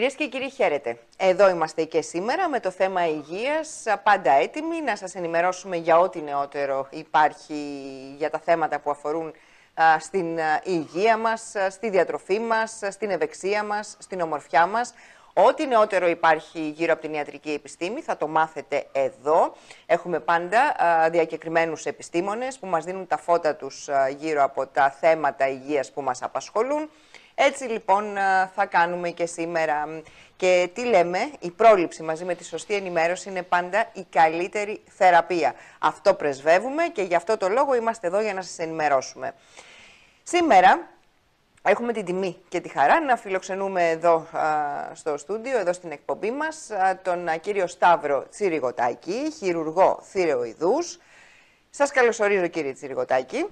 Κυρίες και κύριοι, χαίρετε. Εδώ είμαστε και σήμερα με το θέμα υγείας, πάντα έτοιμοι να σας ενημερώσουμε για ό,τι νεότερο υπάρχει για τα θέματα που αφορούν στην υγεία μας, στη διατροφή μας, στην ευεξία μας, στην ομορφιά μας. Ό,τι νεότερο υπάρχει γύρω από την ιατρική επιστήμη θα το μάθετε εδώ. Έχουμε πάντα διακεκριμένους επιστήμονες που μας δίνουν τα φώτα τους γύρω από τα θέματα υγείας που μας απασχολούν. Έτσι λοιπόν θα κάνουμε και σήμερα. Και τι λέμε, η πρόληψη μαζί με τη σωστή ενημέρωση είναι πάντα η καλύτερη θεραπεία. Αυτό πρεσβεύουμε και γι' αυτό το λόγο είμαστε εδώ για να σας ενημερώσουμε. Σήμερα έχουμε την τιμή και τη χαρά να φιλοξενούμε εδώ στο στούντιο, εδώ στην εκπομπή μας, τον κύριο Σταύρο Τσιριγοτάκη, χειρουργό θηρεοειδούς. Σας καλωσορίζω κύριε Τσιριγοτάκη.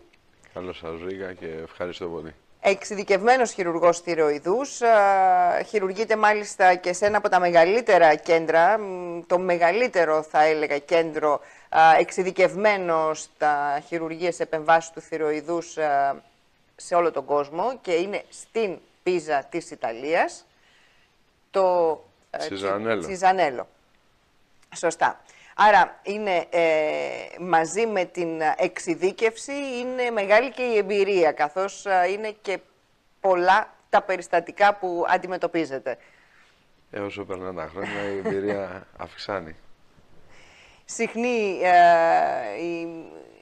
Καλώς σας βρήκα και ευχαριστώ πολύ. Εξειδικευμένος χειρουργός θηροειδούς, χειρουργείται μάλιστα και σε ένα από τα μεγαλύτερα κέντρα, το μεγαλύτερο θα έλεγα κέντρο εξειδικευμένο στα χειρουργίες επεμβάσεις του θηροειδούς σε όλο τον κόσμο και είναι στην Πίζα της Ιταλίας, το Τσιζανέλο. Σωστά. Άρα είναι ε, μαζί με την εξειδίκευση, είναι μεγάλη και η εμπειρία, καθώς ε, είναι και πολλά τα περιστατικά που αντιμετωπίζετε. Ε, όσο περνάνε τα χρόνια η εμπειρία αυξάνει. Συχνή ε,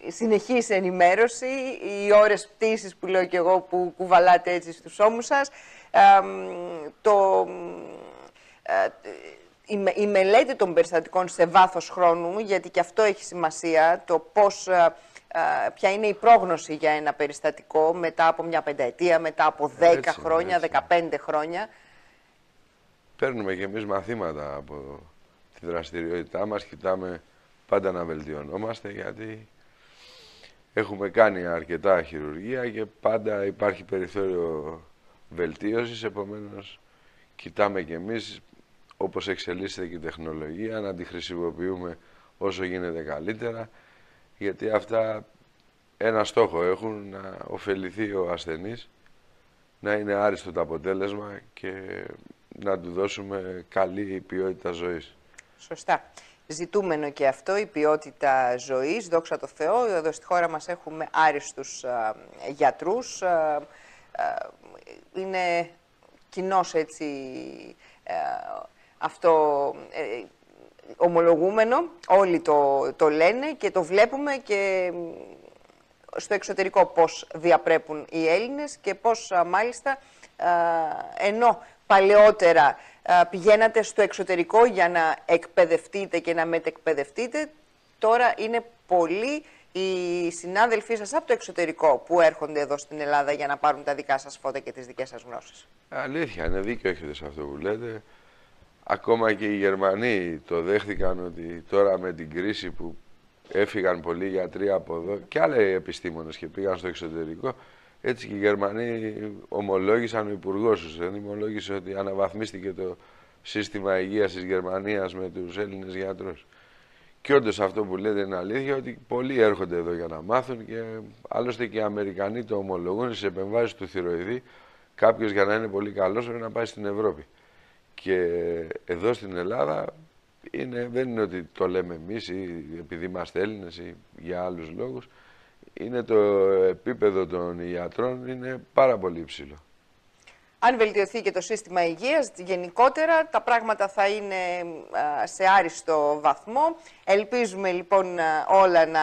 η συνεχής ενημέρωση, οι ώρες πτήσης που λέω και εγώ που κουβαλάτε έτσι στους ώμους σας, το η, μελέτη των περιστατικών σε βάθος χρόνου, γιατί και αυτό έχει σημασία, το πώς, ε, ε, ποια είναι η πρόγνωση για ένα περιστατικό μετά από μια πενταετία, μετά από δέκα χρόνια, δεκαπέντε χρόνια. Παίρνουμε και εμείς μαθήματα από τη δραστηριότητά μας, κοιτάμε πάντα να βελτιωνόμαστε, γιατί έχουμε κάνει αρκετά χειρουργία και πάντα υπάρχει περιθώριο βελτίωσης, επομένως κοιτάμε και εμείς όπως εξελίσσεται και η τεχνολογία, να τη χρησιμοποιούμε όσο γίνεται καλύτερα, γιατί αυτά ένα στόχο έχουν, να ωφεληθεί ο ασθενής, να είναι άριστο το αποτέλεσμα και να του δώσουμε καλή ποιότητα ζωής. Σωστά. Ζητούμενο και αυτό, η ποιότητα ζωής, δόξα τω Θεώ. Εδώ στη χώρα μας έχουμε άριστους α, γιατρούς. είναι κοινός έτσι αυτό ε, ομολογούμενο, όλοι το, το λένε και το βλέπουμε και στο εξωτερικό πώς διαπρέπουν οι Έλληνες και πώς μάλιστα ενώ παλαιότερα πηγαίνατε στο εξωτερικό για να εκπαιδευτείτε και να μετεκπαιδευτείτε, τώρα είναι πολλοί οι συνάδελφοί σας από το εξωτερικό που έρχονται εδώ στην Ελλάδα για να πάρουν τα δικά σας φώτα και τις δικές σας γνώσεις. Αλήθεια, είναι δίκιο έχετε σε αυτό που λέτε. Ακόμα και οι Γερμανοί το δέχτηκαν ότι τώρα με την κρίση που έφυγαν πολλοί γιατροί από εδώ και άλλοι επιστήμονες και πήγαν στο εξωτερικό, έτσι και οι Γερμανοί ομολόγησαν ο υπουργός τους. Δεν ομολόγησε ότι αναβαθμίστηκε το σύστημα υγείας της Γερμανίας με τους Έλληνες γιατρούς. Και όντως αυτό που λέτε είναι αλήθεια ότι πολλοί έρχονται εδώ για να μάθουν και άλλωστε και οι Αμερικανοί το ομολογούν στις επεμβάσεις του θηροειδή. Κάποιος για να είναι πολύ καλός πρέπει να πάει στην Ευρώπη. Και εδώ στην Ελλάδα είναι, δεν είναι ότι το λέμε εμείς ή επειδή είμαστε Έλληνες ή για άλλους λόγους. Είναι το επίπεδο των ιατρών είναι πάρα πολύ υψηλό. Αν βελτιωθεί και το σύστημα υγείας, γενικότερα τα πράγματα θα είναι σε άριστο βαθμό. Ελπίζουμε λοιπόν όλα να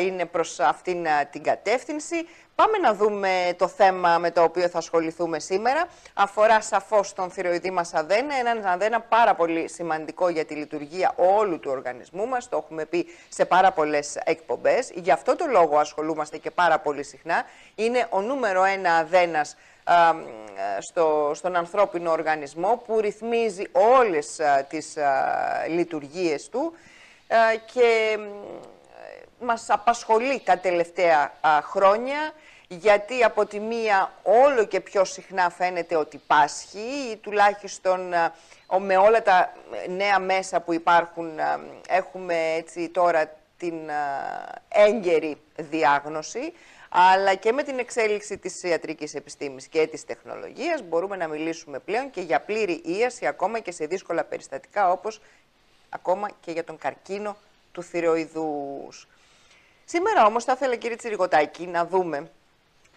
είναι προς αυτήν την κατεύθυνση. Πάμε να δούμε το θέμα με το οποίο θα ασχοληθούμε σήμερα. Αφορά σαφώς τον θηροειδή μας αδένα, έναν αδένα πάρα πολύ σημαντικό για τη λειτουργία όλου του οργανισμού μας. Το έχουμε πει σε πάρα πολλές εκπομπές. Γι' αυτό το λόγο ασχολούμαστε και πάρα πολύ συχνά. Είναι ο νούμερο ένα αδένας στο, στον ανθρώπινο οργανισμό που ρυθμίζει όλες α, τις α, λειτουργίες του και μας απασχολεί τα τελευταία χρόνια γιατί από τη μία όλο και πιο συχνά φαίνεται ότι πάσχει ή τουλάχιστον με όλα τα νέα μέσα που υπάρχουν έχουμε έτσι τώρα την έγκαιρη διάγνωση αλλά και με την εξέλιξη της ιατρικής επιστήμης και της τεχνολογίας μπορούμε να μιλήσουμε πλέον και για πλήρη ίαση ακόμα και σε δύσκολα περιστατικά όπως ακόμα και για τον καρκίνο του θηροειδούς. Σήμερα όμως θα ήθελα κύριε Τσιριγωτάκη να δούμε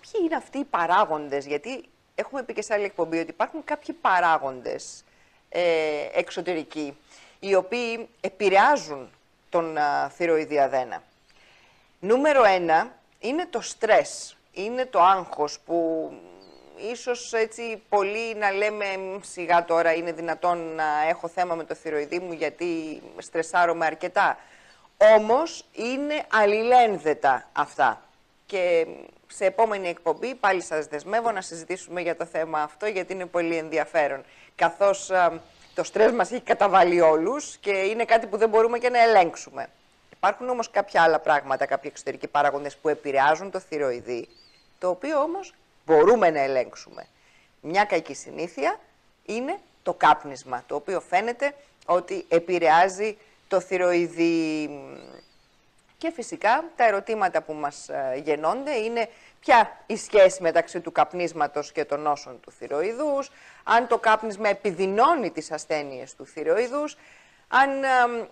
ποιοι είναι αυτοί οι παράγοντες, γιατί έχουμε πει και σε άλλη εκπομπή ότι υπάρχουν κάποιοι παράγοντες ε, εξωτερικοί οι οποίοι επηρεάζουν τον α, θηροειδή αδένα. Νούμερο ένα είναι το στρες, είναι το άγχος που ίσως έτσι πολύ να λέμε σιγά τώρα είναι δυνατόν να έχω θέμα με το θηροειδή μου γιατί στρεσάρομαι αρκετά. Όμως είναι αλληλένδετα αυτά. Και σε επόμενη εκπομπή πάλι σας δεσμεύω να συζητήσουμε για το θέμα αυτό γιατί είναι πολύ ενδιαφέρον. Καθώς το στρες μας έχει καταβάλει όλους και είναι κάτι που δεν μπορούμε και να ελέγξουμε. Υπάρχουν όμως κάποια άλλα πράγματα, κάποιοι εξωτερικοί παράγοντες που επηρεάζουν το θηροειδή, το οποίο όμως μπορούμε να ελέγξουμε. Μια κακή συνήθεια είναι το κάπνισμα, το οποίο φαίνεται ότι επηρεάζει το θηροειδή. Και φυσικά τα ερωτήματα που μας ε, γεννώνται είναι ποια η σχέση μεταξύ του καπνίσματος και των νόσων του θηροειδούς, αν το κάπνισμα επιδεινώνει τις ασθένειες του θηροειδούς, αν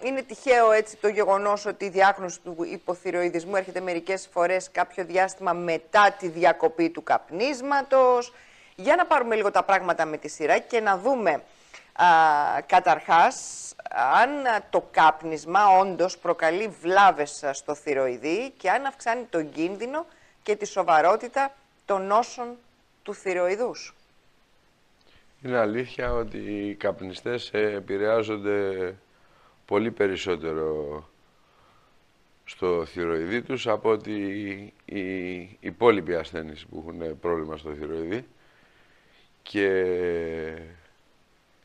είναι τυχαίο έτσι το γεγονός ότι η διάγνωση του υποθυροειδισμού έρχεται μερικές φορές κάποιο διάστημα μετά τη διακοπή του καπνίσματος. Για να πάρουμε λίγο τα πράγματα με τη σειρά και να δούμε α, καταρχάς αν το κάπνισμα όντως προκαλεί βλάβες στο θηροειδή και αν αυξάνει τον κίνδυνο και τη σοβαρότητα των νόσων του θηροειδούς. Είναι αλήθεια ότι οι καπνιστές επηρεάζονται πολύ περισσότερο στο θηροειδή τους από ότι οι υπόλοιποι ασθένειες που έχουν πρόβλημα στο θηροειδή και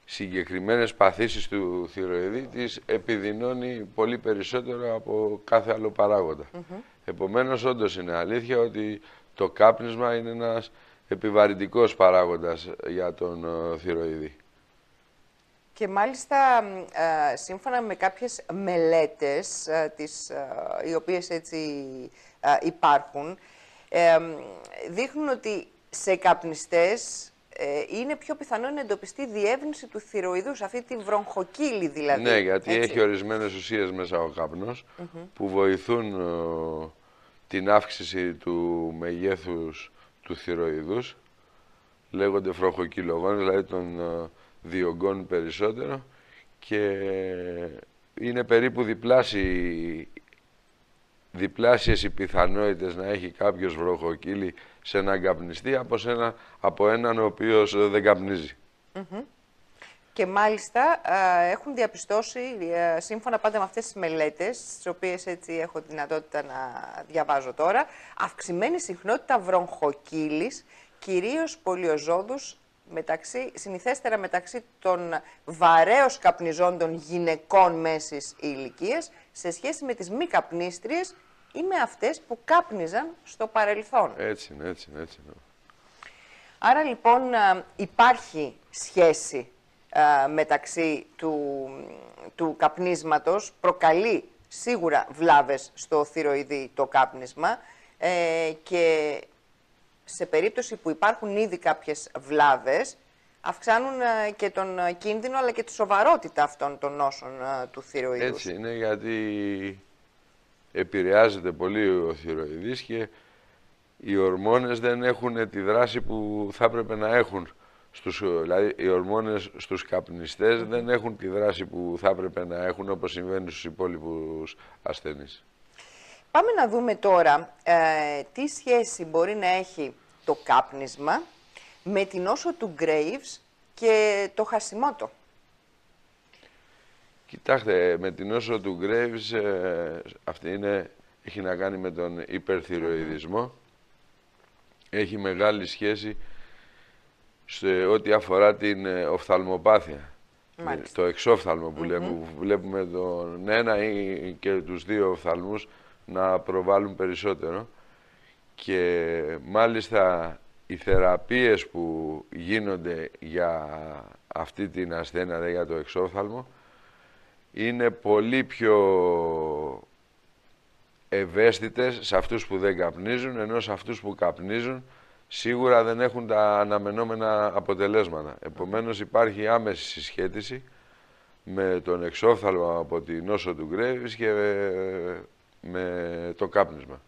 συγκεκριμένες παθήσεις του θηροειδή τις επιδεινώνει πολύ περισσότερο από κάθε άλλο παράγοντα. Mm -hmm. Επομένως, όντως είναι αλήθεια ότι το κάπνισμα είναι ένας επιβαρυντικός παράγοντας για τον ε, θηροειδή. Και μάλιστα, ε, σύμφωνα με κάποιες μελέτες, ε, τις, ε, οι οποίες έτσι υπάρχουν, δείχνουν ότι σε καπνιστές είναι πιο πιθανό να εντοπιστεί διεύνηση του θηροειδούς, αυτή τη βρογχοκύλη δηλαδή. Ναι, γιατί έχει ορισμένες ουσίες μέσα ο καπνός που βοηθούν την αύξηση του μεγέθους του θηροειδούς, λέγονται βροχοκυλογόνες, δηλαδή των διωγγών περισσότερο και είναι περίπου διπλάσιοι, διπλάσιες οι πιθανότητες να έχει κάποιος βροχοκύλι σε έναν καπνιστή από, ένα, από έναν ο οποίος δεν καπνίζει. Και μάλιστα έχουν διαπιστώσει, σύμφωνα πάντα με αυτές τις μελέτες, τις οποίες έτσι έχω δυνατότητα να διαβάζω τώρα, αυξημένη συχνότητα βροχοκύλης, κυρίως πολιοζόδους μεταξύ, συνηθέστερα μεταξύ των βαρέως καπνιζόντων γυναικών μέσης ηλικίας σε σχέση με τις μη καπνίστριες ή με αυτές που κάπνιζαν στο παρελθόν. Έτσι είναι, έτσι είναι, έτσι είναι. Άρα λοιπόν υπάρχει σχέση μεταξύ του, του καπνίσματος, προκαλεί σίγουρα βλάβες στο θηροειδή το κάπνισμα ε, και σε περίπτωση που υπάρχουν ήδη κάποιες βλάβες, αυξάνουν ε, και τον ε, κίνδυνο αλλά και τη σοβαρότητα αυτών των νόσων ε, του θηροειδούς. Έτσι είναι γιατί επηρεάζεται πολύ ο θηροειδής και οι ορμόνες δεν έχουν τη δράση που θα έπρεπε να έχουν. Στους, δηλαδή οι ορμόνες στους καπνιστές δεν έχουν τη δράση που θα έπρεπε να έχουν όπως συμβαίνει στους υπόλοιπους ασθενείς. Πάμε να δούμε τώρα ε, τι σχέση μπορεί να έχει το κάπνισμα με την όσο του Graves και το χασιμότο. Κοιτάξτε, με την όσο του Graves, ε, αυτή είναι, έχει να κάνει με τον υπερθυροειδισμό. Έχει μεγάλη σχέση σε ό,τι αφορά την ε, οφθαλμοπάθεια. Το εξόφθαλμο που, βλέπουμε, βλέπουμε τον ένα ή και τους δύο οφθαλμούς να προβάλλουν περισσότερο και μάλιστα οι θεραπείες που γίνονται για αυτή την ασθένεια, για το εξόφθαλμο, είναι πολύ πιο ευαίσθητες σε αυτούς που δεν καπνίζουν, ενώ σε αυτούς που καπνίζουν σίγουρα δεν έχουν τα αναμενόμενα αποτελέσματα. Επομένως υπάρχει άμεση συσχέτιση με τον εξόφθαλμο από τη νόσο του Γκρέβης και με το κάπνισμα.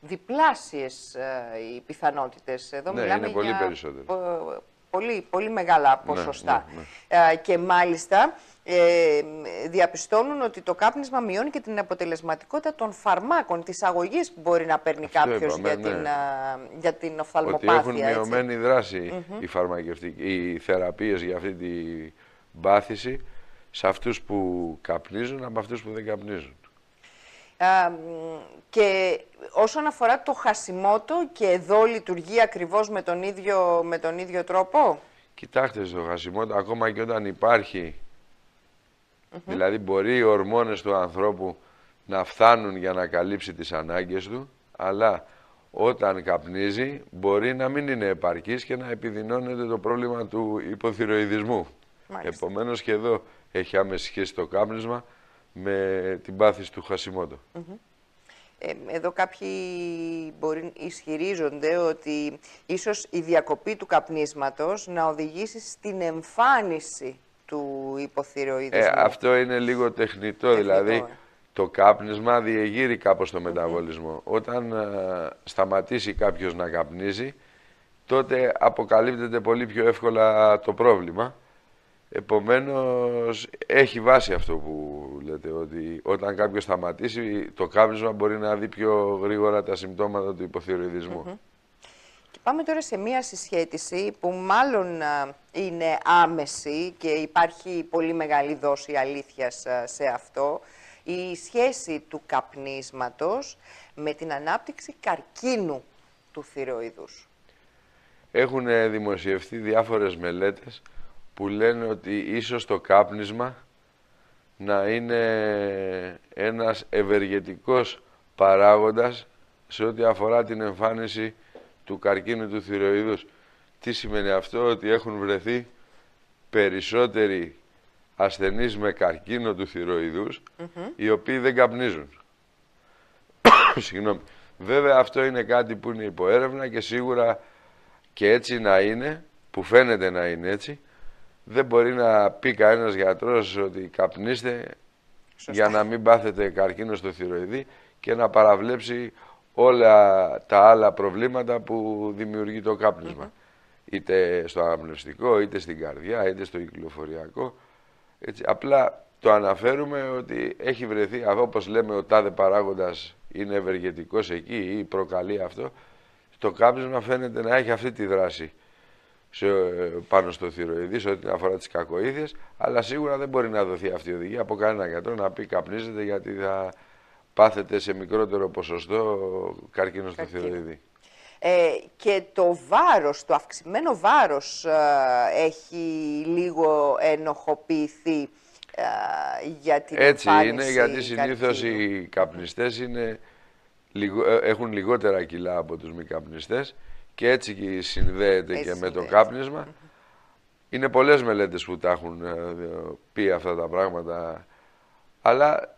Διπλάσιες ε, οι πιθανότητες. Εδώ ναι, μιλάμε είναι πολύ για περισσότερο. Πολύ, πολύ μεγάλα Ναι, ποσοστά. ναι, ναι. Ε, και μάλιστα ε, διαπιστώνουν ότι το κάπνισμα μειώνει και την αποτελεσματικότητα των φαρμάκων, της αγωγής που μπορεί να παίρνει Αυτό κάποιος είπαμε, για, ναι. την, α, για την Ότι οφθαλμοπάθεια. έχουν έτσι. μειωμένη δράση οι φαρμακευτικοί, οι θεραπείες για αυτή την πάθηση σε αυτούς που καπνίζουν από αυτούς που δεν καπνίζουν. Α, μ, και όσον αφορά το χασιμότο και εδώ λειτουργεί ακριβώς με τον ίδιο, με τον ίδιο τρόπο; Κοιτάξτε στο χασιμότο, ακόμα και όταν υπάρχει, δηλαδή μπορεί οι ορμόνες του ανθρώπου να φτάνουν για να καλύψει τις ανάγκες του, αλλά όταν καπνίζει μπορεί να μην είναι επαρκής και να επιδεινώνεται το πρόβλημα του υποθυροειδισμού. Μάλιστα. Επομένως και εδώ έχει άμεση σχέση το κάπνισμα με την πάθηση του χασιμότο. Ε, εδώ κάποιοι μπορεί, ισχυρίζονται ότι ίσως η διακοπή του καπνίσματος να οδηγήσει στην εμφάνιση του υποθυροειδισμού. Ε, αυτό είναι λίγο τεχνητό, Τεχνητό, δηλαδή ε. το κάπνισμα διεγείρει κάπως το μεταβολισμό. Όταν ε, σταματήσει κάποιος να καπνίζει, τότε αποκαλύπτεται πολύ πιο εύκολα το πρόβλημα. Επομένως, έχει βάση αυτό που λέτε, ότι όταν κάποιος σταματήσει, το κάπνισμα μπορεί να δει πιο γρήγορα τα συμπτώματα του υποθυροειδισμού. Και πάμε τώρα σε μία συσχέτιση που μάλλον α, είναι άμεση και υπάρχει πολύ μεγάλη δόση αλήθειας α, σε αυτό. Η σχέση του καπνίσματος με την ανάπτυξη καρκίνου του θηροειδούς. Έχουν ε, δημοσιευτεί διάφορες μελέτες που λένε ότι ίσως το κάπνισμα να είναι ένας ευεργετικός παράγοντας σε ό,τι αφορά την εμφάνιση του καρκίνου του θηροειδούς. Τι σημαίνει αυτό, ότι έχουν βρεθεί περισσότεροι ασθενείς με καρκίνο του θηροειδούς, οι οποίοι δεν καπνίζουν. Συγγνώμη. Βέβαια αυτό είναι κάτι που είναι υποέρευνα και σίγουρα και έτσι να είναι, που φαίνεται να είναι έτσι, δεν μπορεί να πει κανένας γιατρός ότι καπνίστε για να μην πάθετε καρκίνο στο θηροειδή και να παραβλέψει όλα τα άλλα προβλήματα που δημιουργεί το καπνισμα Είτε στο αναπνευστικό, είτε στην καρδιά, είτε στο κυκλοφοριακό. Έτσι, απλά το αναφέρουμε ότι έχει βρεθεί, όπως λέμε ο τάδε παράγοντας είναι ευεργετικός εκεί ή προκαλεί αυτό, το κάπνισμα φαίνεται να έχει αυτή τη δράση σε, πάνω στο θηροειδή σε ό,τι αφορά τις κακοήθειες, αλλά σίγουρα δεν μπορεί να δοθεί αυτή η οδηγία από κανένα γιατρό να πει καπνίζετε γιατί θα πάθετε σε μικρότερο ποσοστό καρκίνο στο Καρκίνο. θηροειδή. Ε, και το βάρος, το αυξημένο βάρος ε, έχει λίγο ενοχοποιηθεί ε, για την Έτσι εμφάνιση είναι γιατί συνήθως καρκίνου. οι καπνιστές είναι, λιγο- ε, έχουν λιγότερα κιλά από τους μη καπνιστές και έτσι και συνδέεται Έτσι και με το συνδέεται. κάπνισμα. Είναι πολλές μελέτες που τα έχουν ε, πει αυτά τα πράγματα, αλλά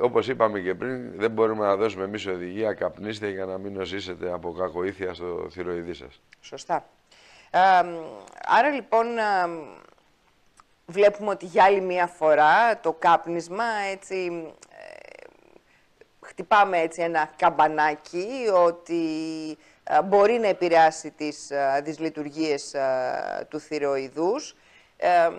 όπως είπαμε και πριν, δεν μπορούμε να δώσουμε εμείς οδηγία καπνίστε για να μην νοσήσετε από κακοήθεια στο θηροειδή σας. Σωστά. Ε, άρα λοιπόν ε, βλέπουμε ότι για άλλη μία φορά το κάπνισμα έτσι ε, χτυπάμε έτσι ένα καμπανάκι ότι ε, μπορεί να επηρεάσει τις, ε, τις λειτουργίες ε, του θηροειδούς. Ε,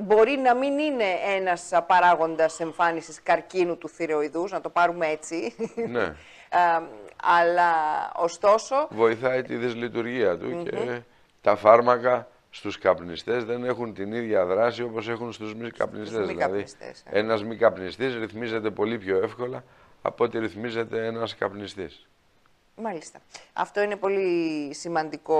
μπορεί να μην είναι ένας α, παράγοντας εμφάνισης καρκίνου του θηροειδούς, να το πάρουμε έτσι. Ναι. Ε, αλλά ωστόσο βοηθάει τη δυσλειτουργία του και τα φάρμακα στους καπνιστές δεν έχουν την ίδια δράση όπως έχουν στους μη καπνιστές. μη δηλαδή, καπνιστές, ε. ένας μη καπνιστής ρυθμίζεται πολύ πιο εύκολα από ό,τι ρυθμίζεται ένας καπνιστής. Μάλιστα. Αυτό είναι πολύ σημαντικό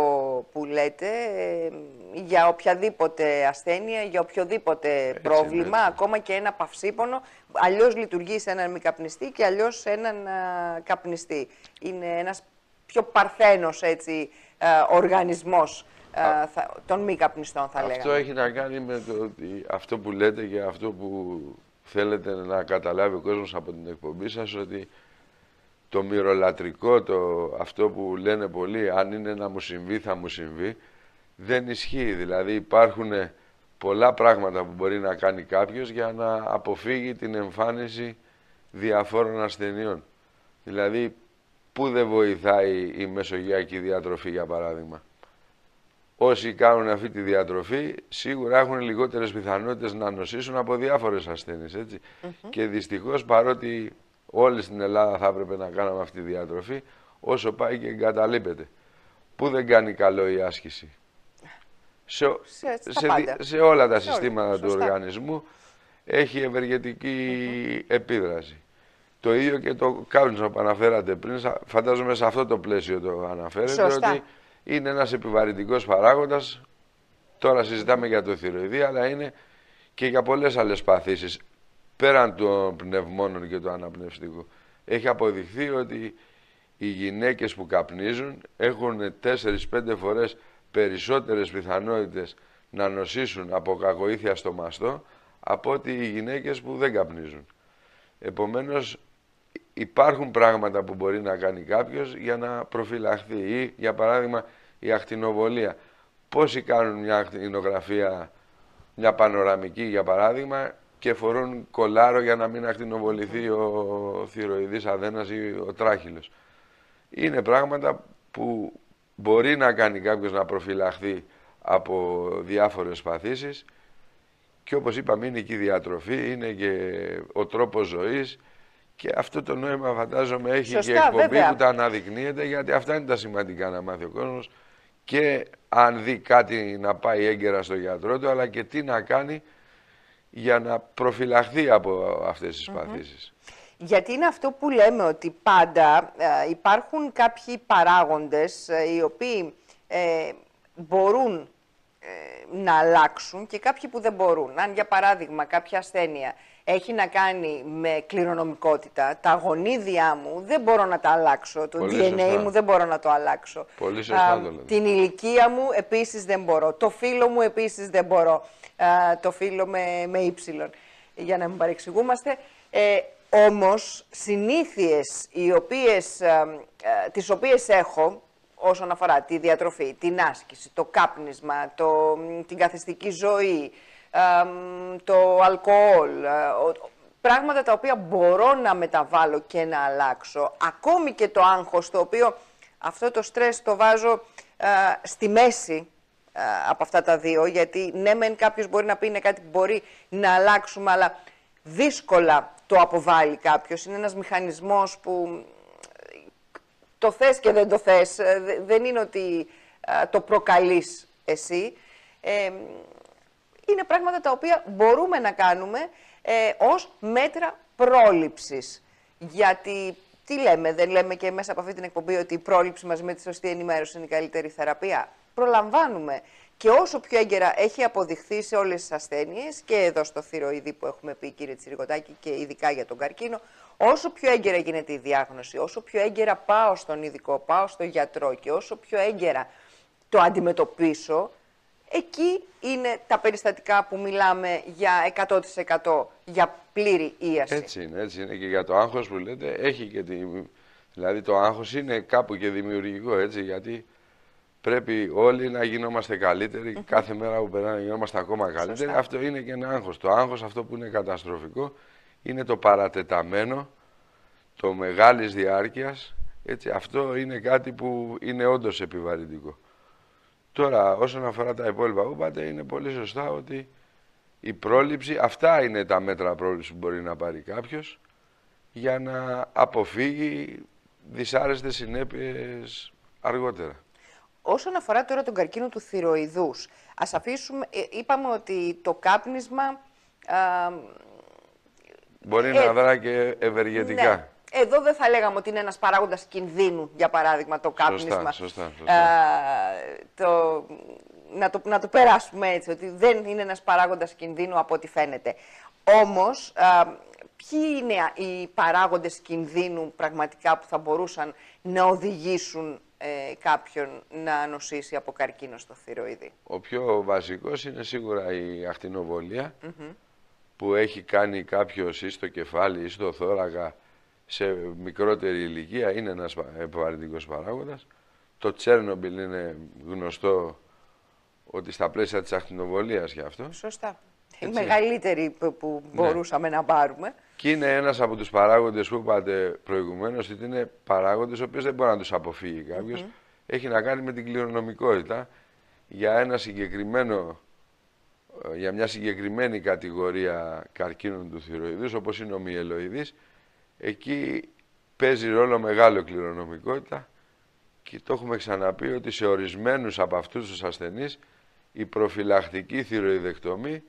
που λέτε ε, για οποιαδήποτε ασθένεια, για οποιοδήποτε πρόβλημα, είναι, έτσι. ακόμα και ένα παυσίπονο, αλλιώς λειτουργεί σε έναν μη καπνιστή και αλλιώς σε έναν α, καπνιστή. Είναι ένας πιο παρθένος έτσι, α, οργανισμός α, θα- των μη καπνιστών θα Αυτό λέγαμε. έχει να κάνει με το ότι αυτό που λέτε και αυτό που θέλετε να καταλάβει ο κόσμος από την εκπομπή σας ότι το μυρολατρικό, το, αυτό που λένε πολλοί, αν είναι να μου συμβεί θα μου συμβεί, δεν ισχύει. Δηλαδή υπάρχουν πολλά πράγματα που μπορεί να κάνει κάποιος για να αποφύγει την εμφάνιση διαφόρων ασθενειών. Δηλαδή, πού δεν βοηθάει η μεσογειακή διατροφή, για παράδειγμα; Όσοι κάνουν αυτή τη διατροφή, σίγουρα έχουν λιγότερες πιθανότητες να νοσήσουν από διάφορες ασθένειες, έτσι. Και δυστυχώς, παρότι όλοι στην Ελλάδα θα έπρεπε να κάνουμε αυτή τη διατροφή, όσο πάει και εγκαταλείπεται. Πού δεν κάνει καλό η άσκηση; Σε, σε, όλα τα συστήματα του οργανισμού έχει ευεργετική επίδραση. Το ίδιο και το κάπνισμα που αναφέρατε πριν, φαντάζομαι σε αυτό το πλαίσιο το αναφέρετε, ότι είναι ένας επιβαρυντικός παράγοντας. Τώρα συζητάμε για το θηροειδή, αλλά είναι και για πολλές άλλες παθήσεις, πέραν των πνευμόνων και του αναπνευστικού. Έχει αποδειχθεί ότι οι γυναίκες που καπνίζουν έχουν 4-5 φορές περισσότερες πιθανότητες να νοσήσουν από κακοήθεια στο μαστό από ότι οι γυναίκες που δεν καπνίζουν. Επομένως υπάρχουν πράγματα που μπορεί να κάνει κάποιος για να προφυλαχθεί ή για παράδειγμα η ακτινοβολία. Πόσοι κάνουν μια ακτινογραφία, μια πανοραμική για παράδειγμα και φορούν κολάρο για να μην ακτινοβοληθεί ο θηροειδής αδένας ή ο τράχυλος. Είναι πράγματα που μπορεί να κάνει κάποιος να προφυλαχθεί από διάφορες παθήσεις και όπως είπαμε είναι και η διατροφή, είναι και ο τρόπος ζωής και αυτό το νόημα φαντάζομαι έχει και εκπομπή που τα αναδεικνύεται γιατί αυτά είναι τα σημαντικά να μάθει ο κόσμος και αν δει κάτι να πάει έγκαιρα στο γιατρό του αλλά και τι να κάνει για να προφυλαχθεί από αυτές τις παθήσεις. Γιατί είναι αυτό που λέμε ότι πάντα ε, υπάρχουν κάποιοι παράγοντες ε, οι οποίοι ε, μπορούν να αλλάξουν και κάποιοι που δεν μπορούν. Αν για παράδειγμα κάποια ασθένεια έχει να κάνει με κληρονομικότητα, τα γονίδια μου δεν μπορώ να τα αλλάξω, το DNA μου δεν μπορώ να το αλλάξω. Πολύ σωστά το Την ηλικία μου επίσης δεν μπορώ, το φίλο μου επίσης δεν μπορώ, το φίλο με, με για να μην παρεξηγούμαστε. Όμως, συνήθειες οι οποίες, ε, ε, τις οποίες έχω όσον αφορά τη διατροφή, την άσκηση, το κάπνισμα, το, την καθιστική ζωή, ε, το αλκοόλ, πράγματα τα οποία μπορώ να μεταβάλω και να αλλάξω, ακόμη και το άγχος, το οποίο αυτό το στρες το βάζω στη μέση από αυτά τα δύο, γιατί ναι μεν κάποιος μπορεί να πει είναι κάτι που μπορεί να αλλάξουμε, αλλά δύσκολα το αποβάλει κάποιος. Είναι ένας μηχανισμός που το θες και δεν το θες. Ε, δεν είναι ότι το προκαλείς εσύ. Ε, είναι πράγματα τα οποία μπορούμε να κάνουμε ε, ως μέτρα πρόληψης. Γιατί, τι λέμε, δεν λέμε και μέσα από αυτή την εκπομπή ότι η πρόληψη μαζί με τη σωστή ενημέρωση είναι η καλύτερη θεραπεία. Προλαμβάνουμε. Και όσο πιο έγκαιρα έχει αποδειχθεί σε όλες τις ασθένειες και εδώ στο θηροειδή που έχουμε πει κύριε Τσιρικοτάκη και ειδικά για τον καρκίνο, όσο πιο έγκαιρα γίνεται η διάγνωση, όσο πιο έγκαιρα πάω στον ειδικό, πάω στον γιατρό και όσο πιο έγκαιρα το αντιμετωπίσω, εκεί είναι τα περιστατικά που μιλάμε για 100% για πλήρη ίαση. Έτσι είναι, έτσι είναι και για το άγχος που λέτε, έχει και τη... Δηλαδή το άγχος είναι κάπου και δημιουργικό έτσι γιατί πρέπει όλοι να γινόμαστε καλύτεροι. Κάθε μέρα που περνάει να γινόμαστε ακόμα καλύτεροι. Αυτό είναι και ένα άγχος. Το άγχος αυτό που είναι καταστροφικό είναι το παρατεταμένο, το μεγάλης διάρκειας. Έτσι, αυτό είναι κάτι που είναι όντως επιβαρυντικό. Τώρα, όσον αφορά τα υπόλοιπα που είπατε, είναι πολύ σωστά ότι η πρόληψη, αυτά είναι τα μέτρα πρόληψης που μπορεί να πάρει κάποιος για να αποφύγει δυσάρεστες συνέπειες αργότερα. Όσον αφορά τώρα τον καρκίνο του θηροειδούς, ας αφήσουμε, ε, είπαμε ότι το κάπνισμα... Α, Μπορεί να ε, δρά και ευεργετικά. Ναι. Εδώ δεν θα λέγαμε ότι είναι ένας παράγοντας κινδύνου, για παράδειγμα, το κάπνισμα. Σωστά, σωστά, το, να, το, να το περάσουμε έτσι, ότι δεν είναι ένας παράγοντας κινδύνου από ό,τι φαίνεται. Όμως, α, ποιοι είναι οι παράγοντες κινδύνου πραγματικά που θα μπορούσαν να οδηγήσουν ε, κάποιον να νοσήσει από καρκίνο στο θηροειδή. Ο πιο βασικός είναι σίγουρα η ακτινοβολία που έχει κάνει κάποιο ή στο κεφάλι ή στο θώρακα σε μικρότερη ηλικία είναι ένας επιβαρυντικός παράγοντας. Το Τσέρνομπιλ είναι γνωστό ότι στα πλαίσια της ακτινοβολίας γι' αυτό. Σωστά. Η μεγαλύτερη που ναι. μπορούσαμε να πάρουμε. Και είναι ένας από τους παράγοντες που είπατε προηγουμένως ότι είναι παράγοντες ο οποίος δεν μπορεί να τους αποφύγει κάποιος. Έχει να κάνει με την κληρονομικότητα για ένα συγκεκριμένο ε, για μια συγκεκριμένη κατηγορία καρκίνων του θηροειδούς, όπως είναι ο μυελοειδής, εκεί παίζει ρόλο μεγάλο κληρονομικότητα και το έχουμε ξαναπεί ότι σε ορισμένους από αυτούς τους ασθενείς η προφυλακτική θηροειδεκτομή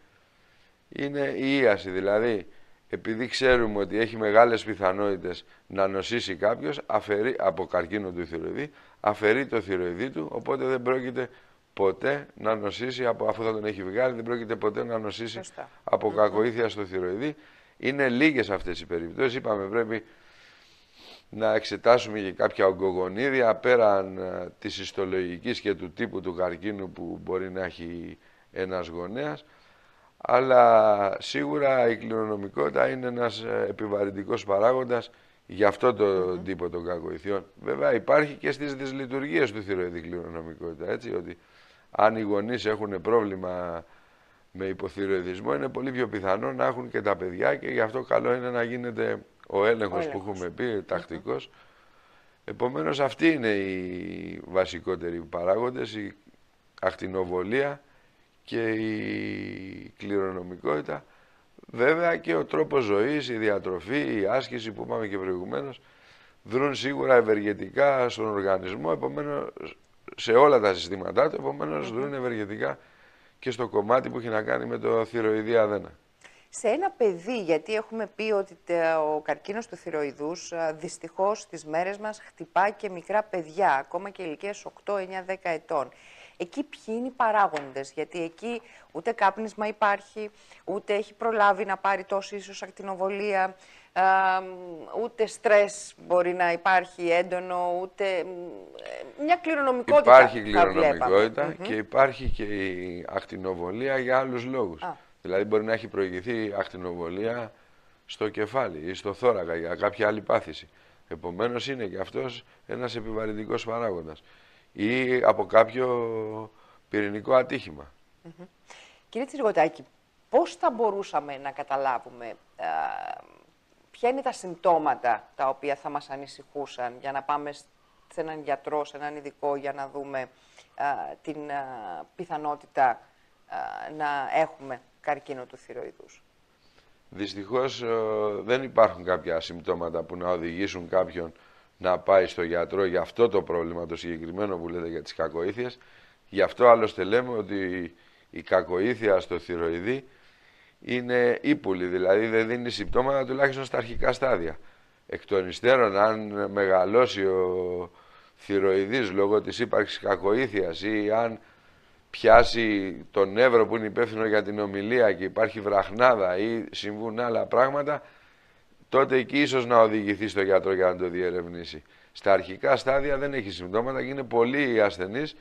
είναι η ίαση. Δηλαδή, επειδή ξέρουμε ότι έχει μεγάλες πιθανότητες να νοσήσει κάποιος αφαιρεί, από καρκίνο του θηροειδή, αφαιρεί το θηροειδή του, οπότε δεν πρόκειται ποτέ να νοσήσει, από, αφού θα τον έχει βγάλει, δεν πρόκειται ποτέ να νοσήσει από κακοήθεια στο θηροειδή. Είναι λίγες αυτές οι περιπτώσεις. Είπαμε πρέπει να εξετάσουμε και κάποια ογκογονίδια πέραν ε, της ιστολογικής και του τύπου του καρκίνου που μπορεί να έχει ένας γονέας. Αλλά σίγουρα η κληρονομικότητα είναι ένας ε, επιβαρυντικός παράγοντας για αυτό το τύπο των κακοηθειών. Βέβαια υπάρχει και στις δυσλειτουργίες του θηροειδή κληρονομικότητα, έτσι, ότι αν οι γονείς έχουν πρόβλημα με υποθυροειδισμό είναι πολύ πιο πιθανό να έχουν και τα παιδιά και γι' αυτό καλό είναι να γίνεται ο έλεγχος, που έχουμε πει, τακτικός. Επομένως αυτοί είναι οι βασικότεροι παράγοντες, η ακτινοβολία και η κληρονομικότητα. Βέβαια και ο τρόπος ζωής, η διατροφή, η άσκηση που είπαμε και προηγουμένως δρούν σίγουρα ευεργετικά στον οργανισμό, επομένως σε όλα τα συστήματά του, επομένως mm δρούν ευεργετικά και στο κομμάτι που έχει να κάνει με το θηροειδή αδένα. Σε ένα παιδί, γιατί έχουμε πει ότι ο καρκίνος του θηροειδούς δυστυχώς στις μέρες μας χτυπά και μικρά παιδιά, ακόμα και ηλικίες 8, 9, 10 ετών. Εκεί ποιοι είναι οι παράγοντες, γιατί εκεί ούτε κάπνισμα υπάρχει, ούτε έχει προλάβει να πάρει τόσο ίσως ακτινοβολία, ούτε στρες μπορεί να υπάρχει έντονο, ούτε μια κληρονομικότητα. Υπάρχει κληρονομικότητα και υπάρχει και η ακτινοβολία για άλλους λόγους. Δηλαδή μπορεί να έχει προηγηθεί ακτινοβολία στο κεφάλι ή στο θώρακα για κάποια άλλη πάθηση. Επομένως είναι και αυτός ένας επιβαρυντικός παράγοντας ή από κάποιο πυρηνικό ατύχημα. Κύριε Τσιργοτάκη, πώς θα μπορούσαμε να καταλάβουμε ποια είναι τα συμπτώματα τα οποία θα μας ανησυχούσαν για να πάμε σε έναν γιατρό, σε έναν ειδικό για να δούμε την πιθανότητα να έχουμε καρκίνο του θηροειδούς; Δυστυχώς δεν υπάρχουν κάποια συμπτώματα που να οδηγήσουν κάποιον να πάει στο γιατρό για αυτό το πρόβλημα, το συγκεκριμένο που λέτε για τις κακοήθειες. Γι' αυτό άλλωστε λέμε ότι η κακοήθεια στο θηροειδή είναι ύπουλη, δηλαδή δεν δίνει συμπτώματα τουλάχιστον στα αρχικά στάδια. Εκ των υστέρων, αν μεγαλώσει ο θηροειδής λόγω της ύπαρξης κακοήθειας ή αν πιάσει τον νεύρο που είναι υπεύθυνο για την ομιλία και υπάρχει βραχνάδα ή συμβούν άλλα πράγματα, τότε εκεί ίσως να οδηγηθεί στο γιατρό για να το διερευνήσει. Στα αρχικά στάδια δεν έχει συμπτώματα και είναι πολλοί οι ασθενείς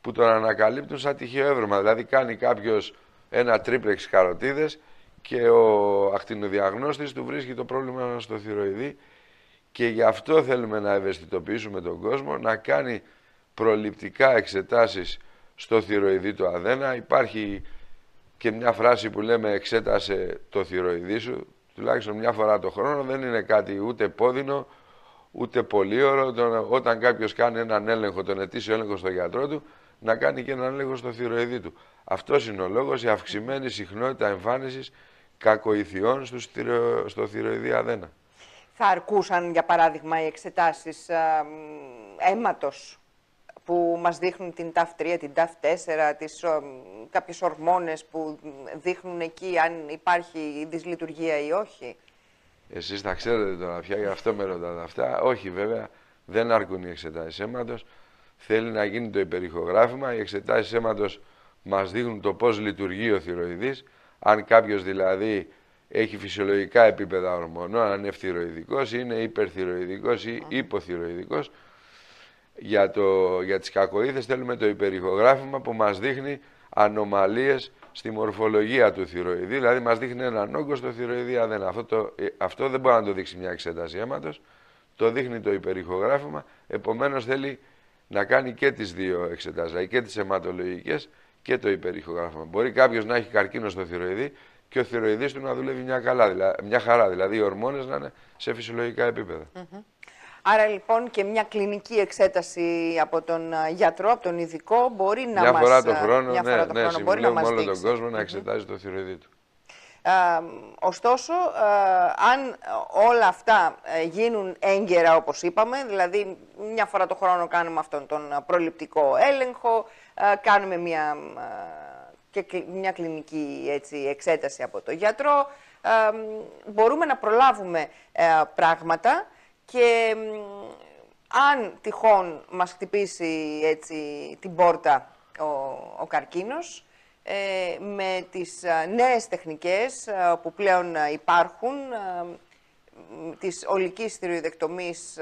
που τον ανακαλύπτουν σαν τυχαίο έβρωμα. Δηλαδή κάνει κάποιος ένα τρίπλεξ καροτίδες και ο ακτινοδιαγνώστης του βρίσκει το πρόβλημα στο θηροειδή και γι' αυτό θέλουμε να ευαισθητοποιήσουμε τον κόσμο να κάνει προληπτικά εξετάσεις στο θηροειδή του αδένα. Υπάρχει και μια φράση που λέμε εξέτασε το θηροειδή σου, τουλάχιστον μια φορά το χρόνο, δεν είναι κάτι ούτε πόδινο, ούτε πολύωρο. Όταν κάποιος κάνει έναν έλεγχο, τον ετήσιο έλεγχο στο γιατρό του, να κάνει και έναν έλεγχο στο θηροειδή του. Αυτός είναι ο λόγος, η αυξημένη συχνότητα εμφάνισης κακοηθειών στο θηροειδή αδένα. Θα αρκούσαν, για παράδειγμα, οι εξετάσεις αίματος που μας δείχνουν την TAF3, την TAF4, τις, ο, κάποιες ορμόνες που δείχνουν εκεί αν υπάρχει δυσλειτουργία ή όχι. Εσείς τα ξέρετε τώρα πια, γι' αυτό με ρωτάτε αυτά. Όχι βέβαια, δεν αρκούν οι εξετάσεις αίματος. Θέλει να γίνει το υπερηχογράφημα. Οι εξετάσεις αίματος μας δείχνουν το πώς λειτουργεί ο θηροειδής. Αν κάποιος δηλαδή έχει φυσιολογικά επίπεδα ορμονών, αν είναι ευθυροειδικός, είναι υπερθυροειδικός ή υποθυροειδικός για, το, για τις κακοήθειες θέλουμε το υπερηχογράφημα που μας δείχνει ανομαλίες στη μορφολογία του θηροειδή, δηλαδή μας δείχνει έναν όγκο στο θηροειδή αδένα. Αυτό, το, ε, αυτό δεν μπορεί να το δείξει μια εξέταση αίματος, το δείχνει το υπερηχογράφημα, επομένως θέλει να κάνει και τις δύο εξετάσεις, δηλαδή και τις αιματολογικές και το υπερηχογράφημα. Μπορεί κάποιος να έχει καρκίνο στο θηροειδή και ο θηροειδής του να δουλεύει μια, καλά, μια χαρά, δηλαδή οι ορμόνες να είναι σε φυσιολογικά επίπεδα. Άρα λοιπόν και μια κλινική εξέταση από τον γιατρό, από τον ειδικό, μπορεί να μια μας... Φορά το χρόνο, μια ναι, φορά το ναι, χρόνο μπορεί να μας όλο δείξει. τον κόσμο να εξετάζει το θηροειδή του. Ε, ωστόσο, αν όλα αυτά ε, γίνουν έγκαιρα όπως είπαμε, δηλαδή μια φορά το χρόνο κάνουμε αυτόν τον προληπτικό έλεγχο, κάνουμε μια, και μια κλινική έτσι, εξέταση από τον γιατρό, μπορούμε να προλάβουμε ε, πράγματα και αν τυχόν μας χτυπήσει έτσι, την πόρτα ο, ο καρκίνος, ε, με τις ε, νέες τεχνικές ε, που πλέον υπάρχουν, της ολικής θηροειδεκτομής,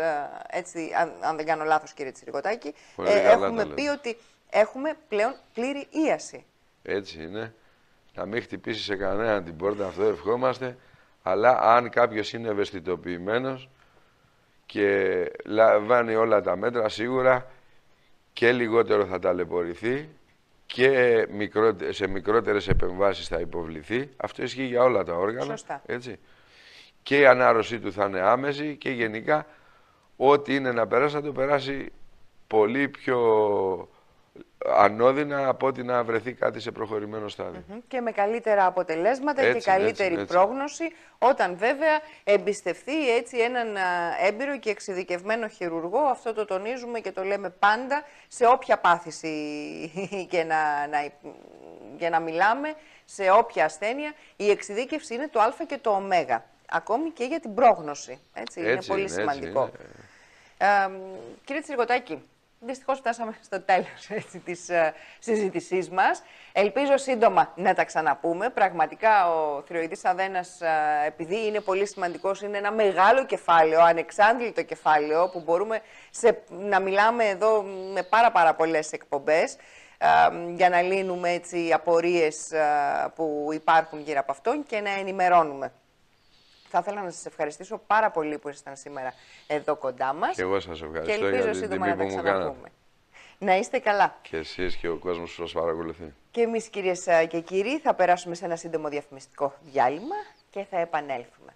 έτσι, αν, αν, δεν κάνω λάθος κύριε Τσιρικοτάκη, έχουμε πει ότι έχουμε πλέον πλήρη ίαση. Έτσι είναι. Να μην χτυπήσει σε κανέναν την πόρτα, αυτό ευχόμαστε. Αλλά αν κάποιος είναι ευαισθητοποιημένος και λαμβάνει όλα τα μέτρα, σίγουρα και λιγότερο θα ταλαιπωρηθεί και σε μικρότερες επεμβάσεις θα υποβληθεί. Αυτό ισχύει για όλα τα όργανα. Σωστά. Έτσι. Και η ανάρρωσή του θα είναι άμεση και γενικά ό,τι είναι να περάσει θα το περάσει πολύ πιο ανώδυνα από ότι να βρεθεί κάτι σε προχωρημένο στάδιο. Και με καλύτερα αποτελέσματα και καλύτερη πρόγνωση, όταν βέβαια εμπιστευτεί έτσι έναν έμπειρο και εξειδικευμένο χειρουργό. Αυτό το τονίζουμε και το λέμε πάντα σε όποια πάθηση και να, να, για να μιλάμε, σε όποια ασθένεια. Η εξειδίκευση είναι το α και το ω. Ακόμη και για την πρόγνωση. Έτσι, είναι πολύ σημαντικό. Ε, κύριε Τσιρικοτάκη, Δυστυχώς φτάσαμε στο τέλος της uh, συζήτησής μας. Ελπίζω σύντομα να τα ξαναπούμε. Πραγματικά ο θηροειδή αδένας, uh, επειδή είναι πολύ σημαντικός, είναι ένα μεγάλο κεφάλαιο, ανεξάντλητο κεφάλαιο, που μπορούμε σε, να μιλάμε εδώ με πάρα, πάρα πολλές εκπομπές uh, για να λύνουμε έτσι απορίες που υπάρχουν γύρω από αυτόν και να ενημερώνουμε. Θα ήθελα να σας ευχαριστήσω πάρα πολύ που ήσασταν σήμερα εδώ κοντά μας. Και εγώ σας ευχαριστώ και ελπίζω για την σύντομα να τα μου ξαναπούμε. Να είστε καλά. Και εσείς και ο κόσμος που σας παρακολουθεί. Και εμείς, κυρίες και κύριοι, θα περάσουμε σε ένα σύντομο διαφημιστικό διάλειμμα και θα επανέλθουμε.